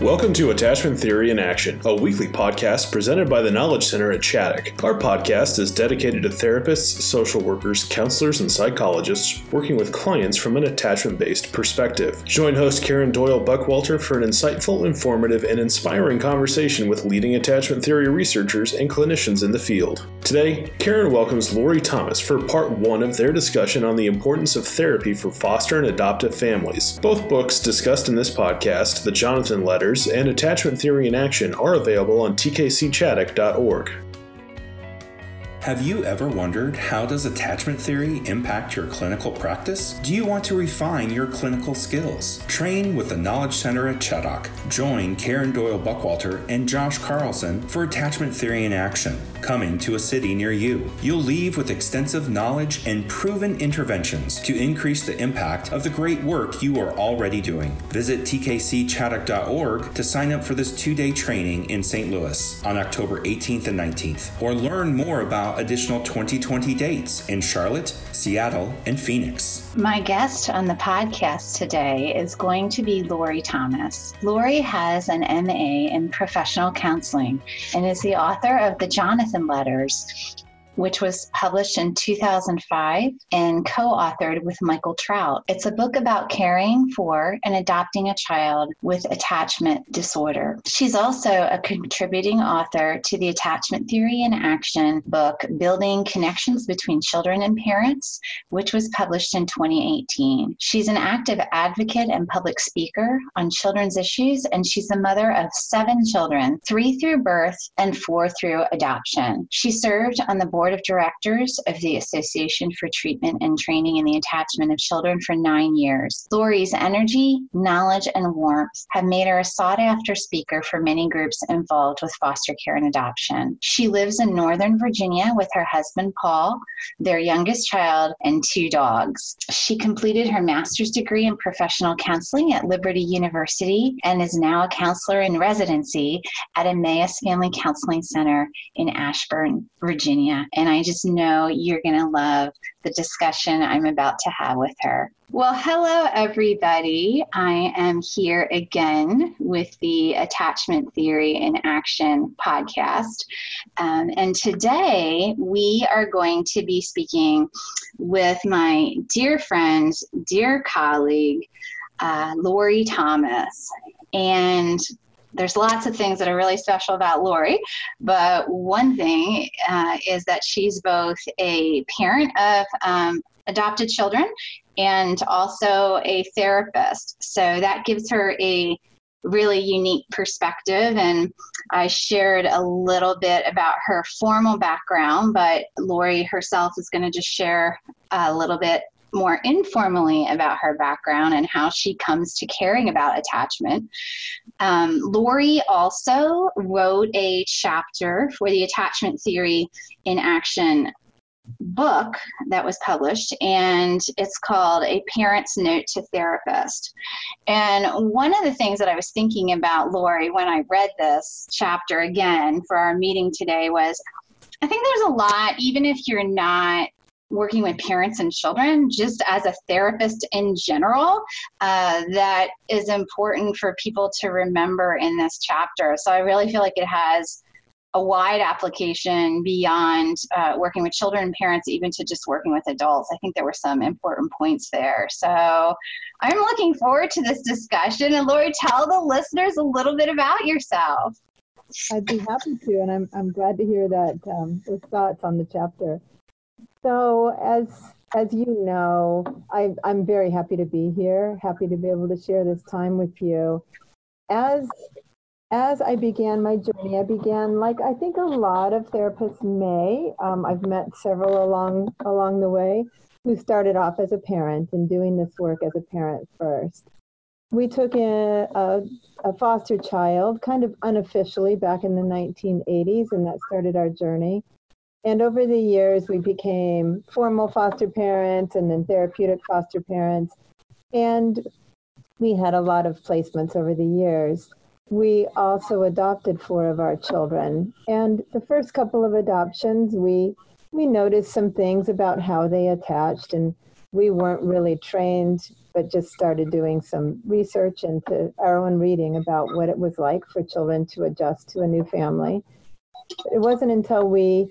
Welcome to Attachment Theory in Action, a weekly podcast presented by the Knowledge Center at Chaddock. Our podcast is dedicated to therapists, social workers, counselors, and psychologists working with clients from an attachment based perspective. Join host Karen Doyle Buckwalter for an insightful, informative, and inspiring conversation with leading attachment theory researchers and clinicians in the field. Today, Karen welcomes Lori Thomas for part one of their discussion on the importance of therapy for foster and adoptive families. Both books discussed in this podcast, The Jonathan Letters and Attachment Theory in Action are available on tkcchaddock.org. Have you ever wondered how does attachment theory impact your clinical practice? Do you want to refine your clinical skills? Train with the Knowledge Center at Chaddock. Join Karen Doyle Buckwalter and Josh Carlson for Attachment Theory in Action, coming to a city near you. You'll leave with extensive knowledge and proven interventions to increase the impact of the great work you are already doing. Visit tkcchaddock.org to sign up for this two-day training in St. Louis on October 18th and 19th, or learn more about additional 2020 dates in Charlotte, Seattle, and Phoenix. My guest on the podcast today is going to be Lori Thomas. Lori has an MA in professional counseling and is the author of the Jonathan Letters, which was published in 2005 and co authored with Michael Trout. It's a book about caring for and adopting a child with attachment disorder. She's also a contributing author to the Attachment Theory in Action book, Building Connections Between Children and Parents, which was published in 2018. She's an active advocate and public speaker on children's issues, and she's the mother of seven children, three through birth and four through adoption. She served on the board board of directors of the Association for Treatment and Training in the Attachment of Children for nine years. Lori's energy, knowledge, and warmth have made her a sought after speaker for many groups involved with foster care and adoption. She lives in Northern Virginia with her husband, Paul, their youngest child, and two dogs. She completed her master's degree in professional counseling at Liberty University and is now a counselor in residency at Emmaus Family Counseling Center in Ashburn, Virginia and I just know you're going to love the discussion I'm about to have with her. Well, hello, everybody. I am here again with the Attachment Theory in Action podcast. Um, and today we are going to be speaking with my dear friend, dear colleague, uh, Lori Thomas. And there's lots of things that are really special about Lori, but one thing uh, is that she's both a parent of um, adopted children and also a therapist. So that gives her a really unique perspective. And I shared a little bit about her formal background, but Lori herself is going to just share a little bit more informally about her background and how she comes to caring about attachment. Um, Lori also wrote a chapter for the Attachment Theory in Action book that was published and it's called a parent's note to therapist and one of the things that i was thinking about lori when i read this chapter again for our meeting today was i think there's a lot even if you're not working with parents and children, just as a therapist in general, uh, that is important for people to remember in this chapter. So I really feel like it has a wide application beyond uh, working with children and parents, even to just working with adults. I think there were some important points there. So I'm looking forward to this discussion. And Lori, tell the listeners a little bit about yourself. I'd be happy to, and I'm, I'm glad to hear that um, those thoughts on the chapter. So as as you know, I, I'm very happy to be here, happy to be able to share this time with you. As as I began my journey, I began like I think a lot of therapists may. Um, I've met several along along the way who started off as a parent and doing this work as a parent first. We took in a, a foster child kind of unofficially back in the 1980s, and that started our journey. And over the years, we became formal foster parents and then therapeutic foster parents. And we had a lot of placements over the years. We also adopted four of our children. And the first couple of adoptions, we, we noticed some things about how they attached, and we weren't really trained but just started doing some research into our own reading about what it was like for children to adjust to a new family. It wasn't until we,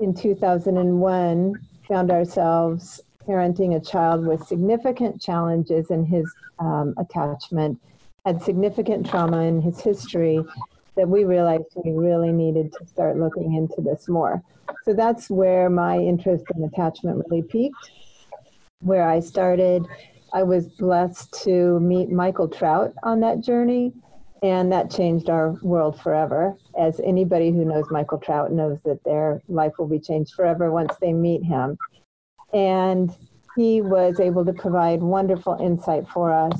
in 2001, found ourselves parenting a child with significant challenges in his um, attachment, had significant trauma in his history, that we realized we really needed to start looking into this more. So that's where my interest in attachment really peaked. Where I started, I was blessed to meet Michael Trout on that journey, and that changed our world forever. As anybody who knows Michael Trout knows that their life will be changed forever once they meet him. And he was able to provide wonderful insight for us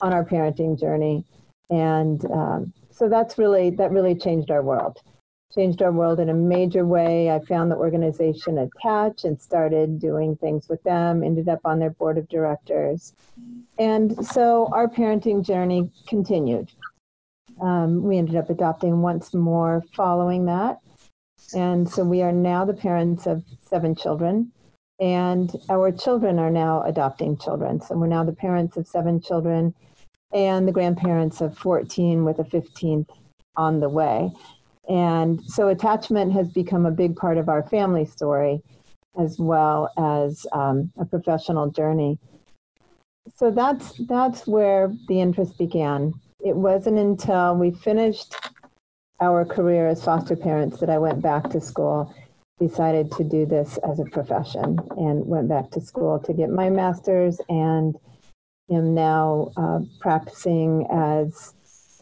on our parenting journey. And um, so that's really that really changed our world changed our world in a major way i found the organization attach and started doing things with them ended up on their board of directors and so our parenting journey continued um, we ended up adopting once more following that and so we are now the parents of seven children and our children are now adopting children so we're now the parents of seven children and the grandparents of 14 with a 15th on the way. And so attachment has become a big part of our family story as well as um, a professional journey. So that's that's where the interest began. It wasn't until we finished our career as foster parents that I went back to school, decided to do this as a profession, and went back to school to get my master's and am now uh, practicing as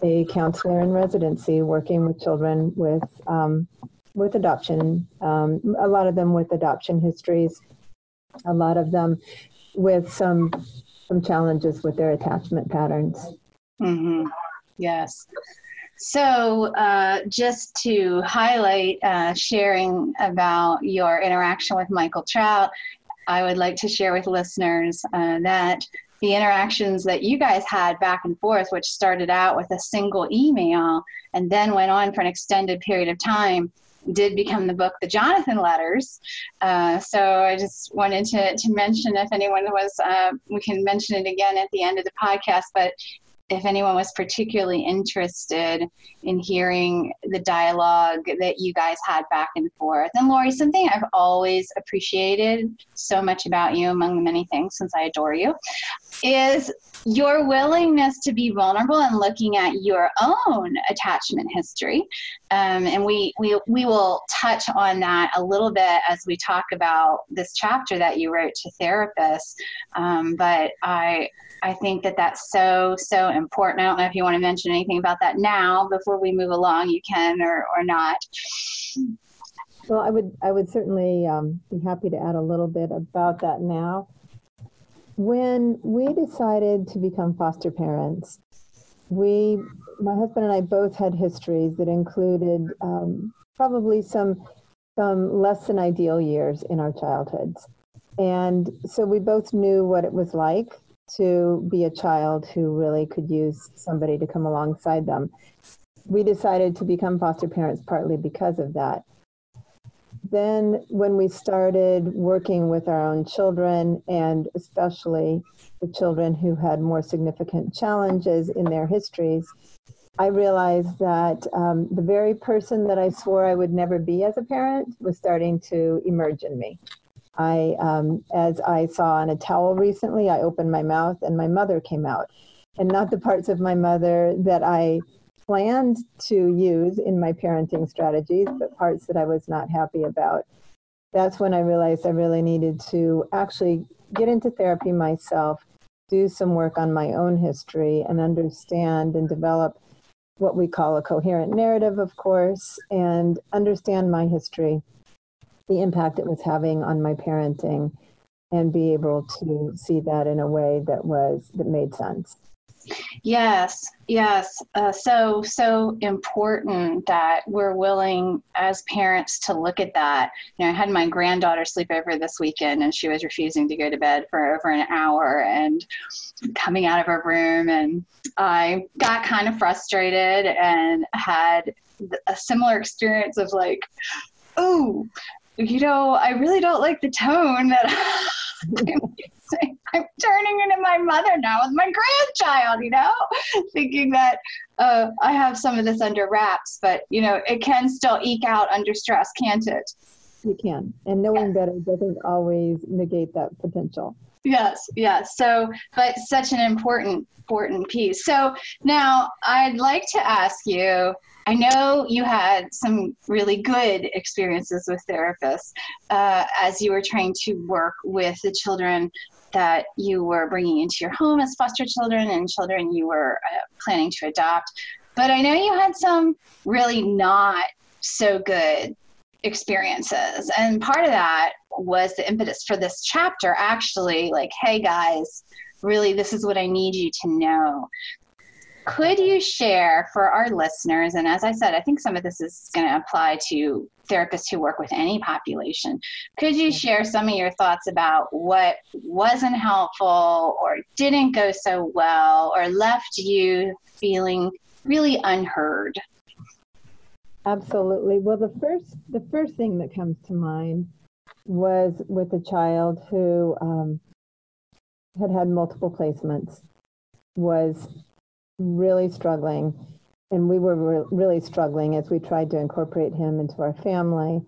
a counselor in residency, working with children with um, with adoption. Um, a lot of them with adoption histories, a lot of them with some some challenges with their attachment patterns. Mm-hmm. Yes. So, uh, just to highlight uh, sharing about your interaction with Michael Trout, I would like to share with listeners uh, that the interactions that you guys had back and forth, which started out with a single email and then went on for an extended period of time, did become the book, The Jonathan Letters. Uh, so I just wanted to, to mention if anyone was, uh, we can mention it again at the end of the podcast, but if anyone was particularly interested in hearing the dialogue that you guys had back and forth. And Lori, something I've always appreciated so much about you, among the many things, since I adore you, is your willingness to be vulnerable and looking at your own attachment history. Um, and we, we, we will touch on that a little bit as we talk about this chapter that you wrote to therapists. Um, but I, I think that that's so, so important. I don't know if you want to mention anything about that now before we move along, you can or, or not. Well, I would, I would certainly um, be happy to add a little bit about that now. When we decided to become foster parents, we, my husband and I both had histories that included um, probably some, some less than ideal years in our childhoods. And so we both knew what it was like to be a child who really could use somebody to come alongside them. We decided to become foster parents partly because of that. Then, when we started working with our own children, and especially the children who had more significant challenges in their histories, I realized that um, the very person that I swore I would never be as a parent was starting to emerge in me. I, um, as I saw on a towel recently, I opened my mouth and my mother came out. And not the parts of my mother that I planned to use in my parenting strategies, but parts that I was not happy about. That's when I realized I really needed to actually get into therapy myself, do some work on my own history, and understand and develop what we call a coherent narrative, of course, and understand my history the impact it was having on my parenting and be able to see that in a way that was that made sense. Yes yes. Uh, so so important that we're willing as parents to look at that. You know i had my granddaughter sleep over this weekend and she was refusing to go to bed for over an hour and coming out of her room and i got kind of frustrated and had a similar experience of like oh you know, I really don't like the tone that I'm I'm turning into my mother now with my grandchild, you know, thinking that uh, I have some of this under wraps, but you know, it can still eke out under stress, can't it? You can, and knowing better doesn't always negate that potential. Yes, yes. So, but such an important, important piece. So now I'd like to ask you. I know you had some really good experiences with therapists uh, as you were trying to work with the children that you were bringing into your home as foster children and children you were uh, planning to adopt. But I know you had some really not so good experiences. And part of that was the impetus for this chapter actually like, hey guys, really, this is what I need you to know. Could you share for our listeners, and as I said, I think some of this is going to apply to therapists who work with any population. Could you share some of your thoughts about what wasn't helpful or didn't go so well or left you feeling really unheard? Absolutely. Well, the first the first thing that comes to mind was with a child who um, had had multiple placements, was really struggling, and we were re- really struggling as we tried to incorporate him into our family.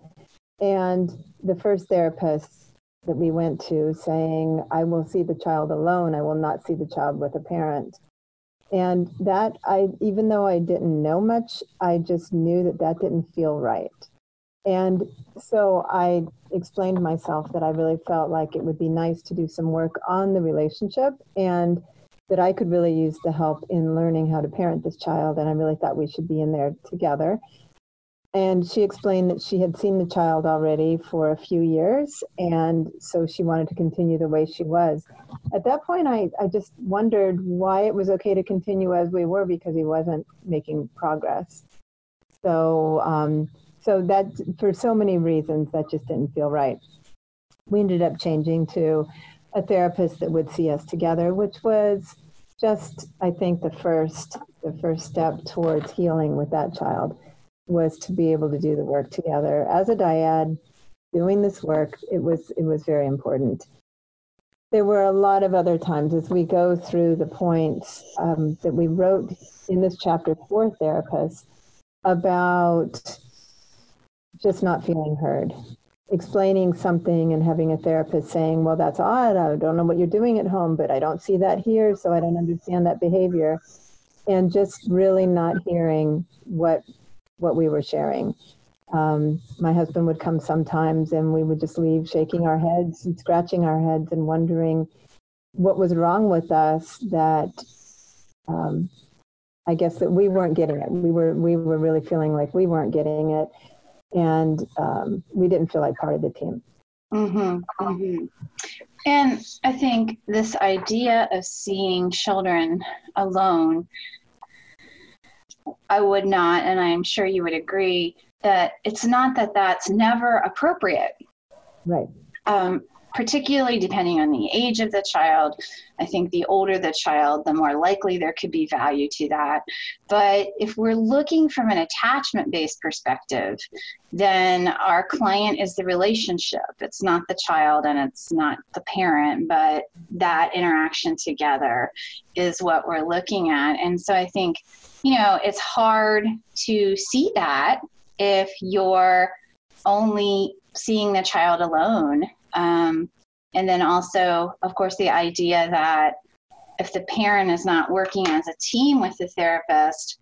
And the first therapist that we went to saying, "I will see the child alone. I will not see the child with a parent." And that I, even though I didn't know much, I just knew that that didn't feel right. And so I explained myself that I really felt like it would be nice to do some work on the relationship and that I could really use the help in learning how to parent this child. And I really thought we should be in there together. And she explained that she had seen the child already for a few years, and so she wanted to continue the way she was. At that point, I, I just wondered why it was okay to continue as we were because he wasn't making progress. So, um, so that for so many reasons, that just didn't feel right. We ended up changing to a therapist that would see us together, which was just, I think, the first the first step towards healing with that child was to be able to do the work together. As a dyad doing this work it was it was very important. There were a lot of other times as we go through the points um, that we wrote in this chapter for therapists about just not feeling heard explaining something and having a therapist saying well that's odd i don't know what you're doing at home but i don't see that here so i don't understand that behavior and just really not hearing what what we were sharing. Um, my husband would come sometimes and we would just leave shaking our heads and scratching our heads and wondering what was wrong with us that um, I guess that we weren't getting it. We were we were really feeling like we weren't getting it, and um, we didn't feel like part of the team. Mm-hmm, mm-hmm. And I think this idea of seeing children alone I would not, and I'm sure you would agree, that it's not that that's never appropriate. Right. Um, particularly depending on the age of the child. I think the older the child, the more likely there could be value to that. But if we're looking from an attachment based perspective, then our client is the relationship. It's not the child and it's not the parent, but that interaction together is what we're looking at. And so I think you know, it's hard to see that if you're only seeing the child alone. Um, and then also, of course, the idea that if the parent is not working as a team with the therapist,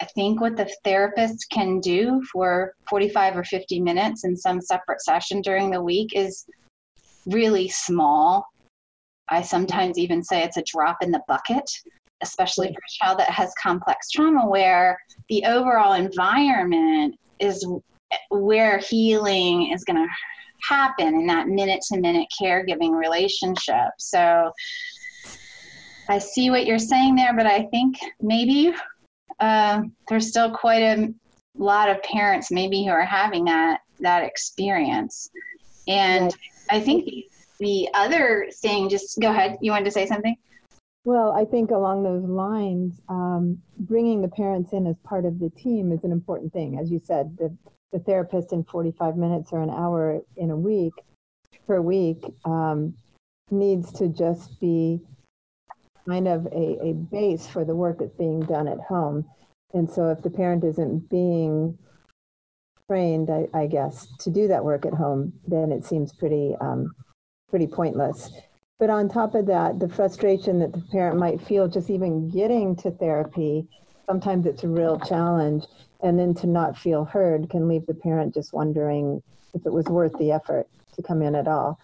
I think what the therapist can do for 45 or 50 minutes in some separate session during the week is really small. I sometimes even say it's a drop in the bucket especially for a child that has complex trauma, where the overall environment is where healing is going to happen in that minute to minute caregiving relationship. So I see what you're saying there, but I think maybe uh, there's still quite a lot of parents maybe who are having that that experience. And. I think the, the other thing, just go ahead. You wanted to say something? Well, I think along those lines, um, bringing the parents in as part of the team is an important thing. As you said, the, the therapist in 45 minutes or an hour in a week per week um, needs to just be kind of a, a base for the work that's being done at home. And so if the parent isn't being trained, I, I guess, to do that work at home, then it seems pretty um, pretty pointless. But on top of that, the frustration that the parent might feel just even getting to therapy, sometimes it's a real challenge. And then to not feel heard can leave the parent just wondering if it was worth the effort to come in at all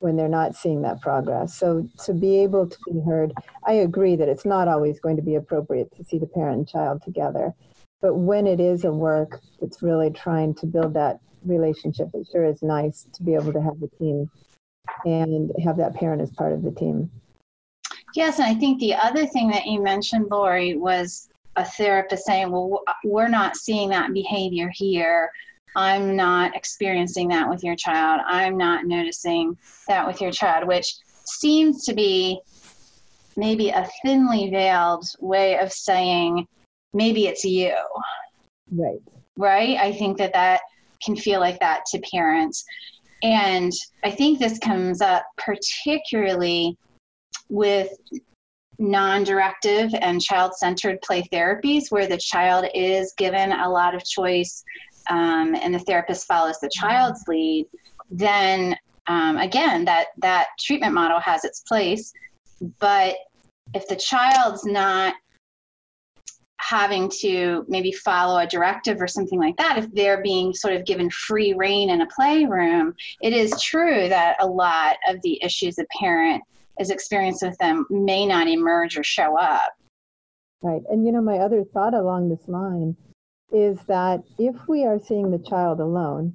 when they're not seeing that progress. So to be able to be heard, I agree that it's not always going to be appropriate to see the parent and child together. But when it is a work that's really trying to build that relationship, it sure is nice to be able to have the team and have that parent as part of the team. Yes, and I think the other thing that you mentioned, Lori, was a therapist saying, Well, we're not seeing that behavior here. I'm not experiencing that with your child. I'm not noticing that with your child, which seems to be maybe a thinly veiled way of saying maybe it's you. Right. Right? I think that that can feel like that to parents. And I think this comes up particularly with non directive and child centered play therapies where the child is given a lot of choice um, and the therapist follows the child's lead, then um, again, that, that treatment model has its place. But if the child's not having to maybe follow a directive or something like that, if they're being sort of given free reign in a playroom, it is true that a lot of the issues a parent is experiencing with them may not emerge or show up. Right. And you know, my other thought along this line is that if we are seeing the child alone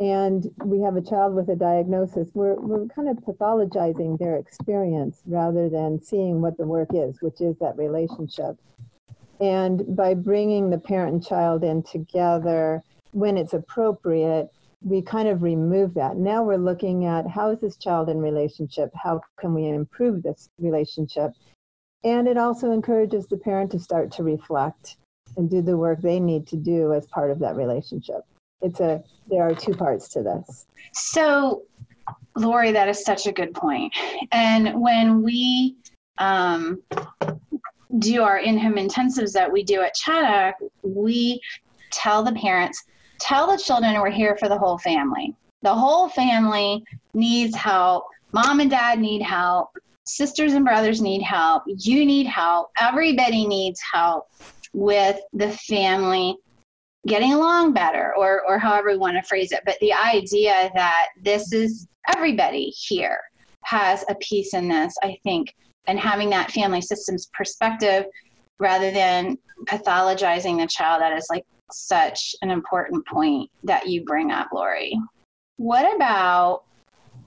and we have a child with a diagnosis, we're, we're kind of pathologizing their experience rather than seeing what the work is, which is that relationship. And by bringing the parent and child in together when it's appropriate, we kind of remove that. Now we're looking at how is this child in relationship? How can we improve this relationship? And it also encourages the parent to start to reflect and do the work they need to do as part of that relationship. It's a there are two parts to this. So, Lori, that is such a good point. And when we um, do our in-home intensives that we do at Chaddock, we tell the parents, tell the children we're here for the whole family. The whole family needs help. Mom and dad need help. Sisters and brothers need help. You need help. Everybody needs help with the family getting along better or or however we want to phrase it but the idea that this is everybody here has a piece in this i think and having that family systems perspective rather than pathologizing the child that is like such an important point that you bring up lori. What about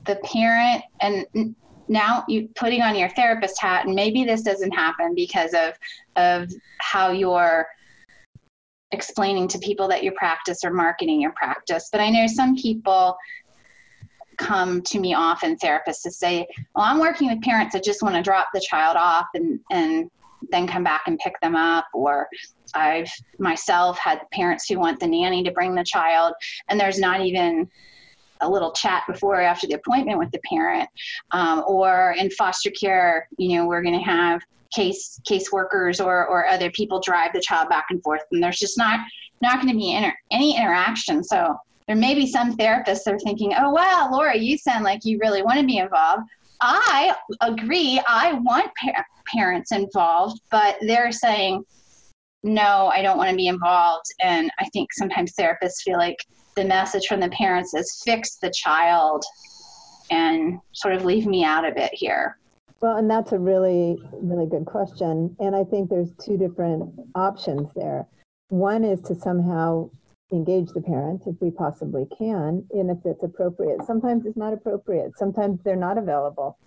the parent and now you putting on your therapist hat and maybe this doesn't happen because of of how you're explaining to people that you practice or marketing your practice but i know some people come to me often therapists to say well i'm working with parents that just want to drop the child off and and then come back and pick them up or i've myself had parents who want the nanny to bring the child and there's not even a little chat before or after the appointment with the parent. Um, or in foster care, you know, we're going to have case case workers or, or other people drive the child back and forth, and there's just not not going to be inter- any interaction. So there may be some therapists that are thinking, "Oh wow, Laura, you sound like you really want to be involved." I agree. I want pa- parents involved, but they're saying, "No, I don't want to be involved." And I think sometimes therapists feel like the message from the parents is fix the child and sort of leave me out of it here? Well, and that's a really, really good question. And I think there's two different options there. One is to somehow engage the parent if we possibly can, and if it's appropriate. Sometimes it's not appropriate, sometimes they're not available.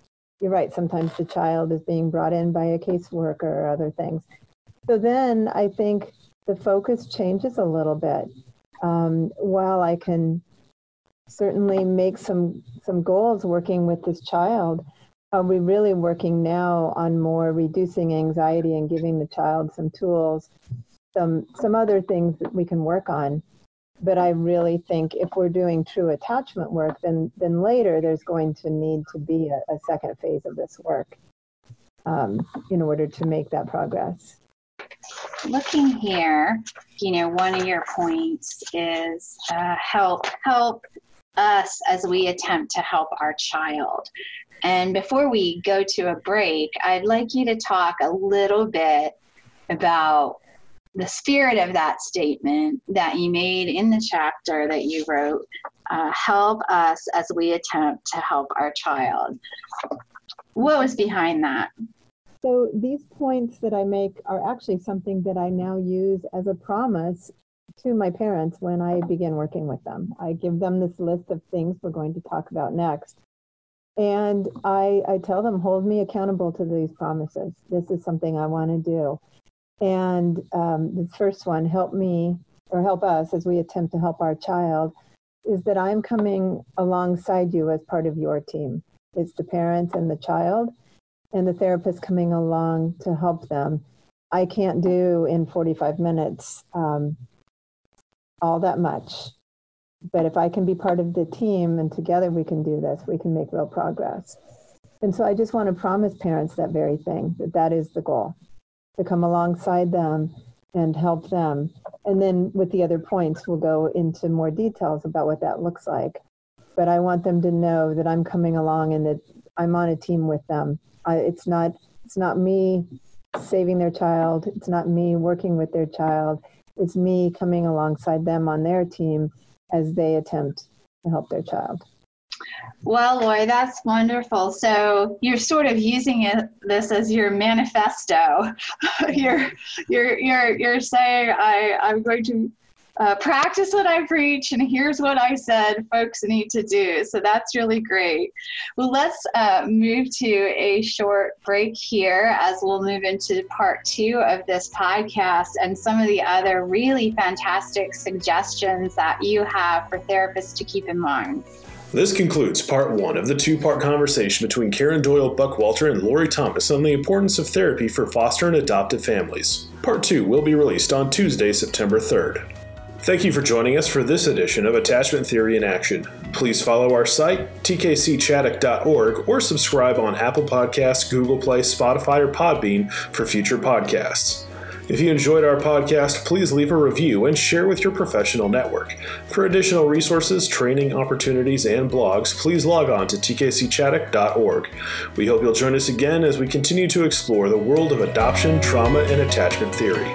You're right, sometimes the child is being brought in by a caseworker or other things. So then I think the focus changes a little bit um, while I can certainly make some some goals working with this child, are we really working now on more reducing anxiety and giving the child some tools, some some other things that we can work on but I really think if we're doing true attachment work, then then later there's going to need to be a, a second phase of this work um, in order to make that progress. Looking here, you know, one of your points is uh, help help us as we attempt to help our child. And before we go to a break, I'd like you to talk a little bit about the spirit of that statement that you made in the chapter that you wrote uh, help us as we attempt to help our child. What was behind that? So, these points that I make are actually something that I now use as a promise to my parents when I begin working with them. I give them this list of things we're going to talk about next. And I, I tell them, hold me accountable to these promises. This is something I want to do. And um, the first one, help me or help us as we attempt to help our child, is that I'm coming alongside you as part of your team. It's the parent and the child, and the therapist coming along to help them. I can't do in 45 minutes um, all that much. But if I can be part of the team and together we can do this, we can make real progress. And so I just want to promise parents that very thing that that is the goal to come alongside them and help them. And then with the other points, we'll go into more details about what that looks like. But I want them to know that I'm coming along and that I'm on a team with them. I, it's not it's not me saving their child. It's not me working with their child. It's me coming alongside them on their team as they attempt to help their child. Well, Lori, that's wonderful. So you're sort of using it, this as your manifesto. you're, you're, you're, you're saying, I, I'm going to uh, practice what I preach, and here's what I said folks need to do. So that's really great. Well, let's uh, move to a short break here as we'll move into part two of this podcast and some of the other really fantastic suggestions that you have for therapists to keep in mind. This concludes part one of the two part conversation between Karen Doyle Buckwalter and Lori Thomas on the importance of therapy for foster and adoptive families. Part two will be released on Tuesday, September 3rd. Thank you for joining us for this edition of Attachment Theory in Action. Please follow our site, tkcchaddock.org, or subscribe on Apple Podcasts, Google Play, Spotify, or Podbean for future podcasts. If you enjoyed our podcast, please leave a review and share with your professional network. For additional resources, training opportunities, and blogs, please log on to tkcchaddock.org. We hope you'll join us again as we continue to explore the world of adoption, trauma, and attachment theory.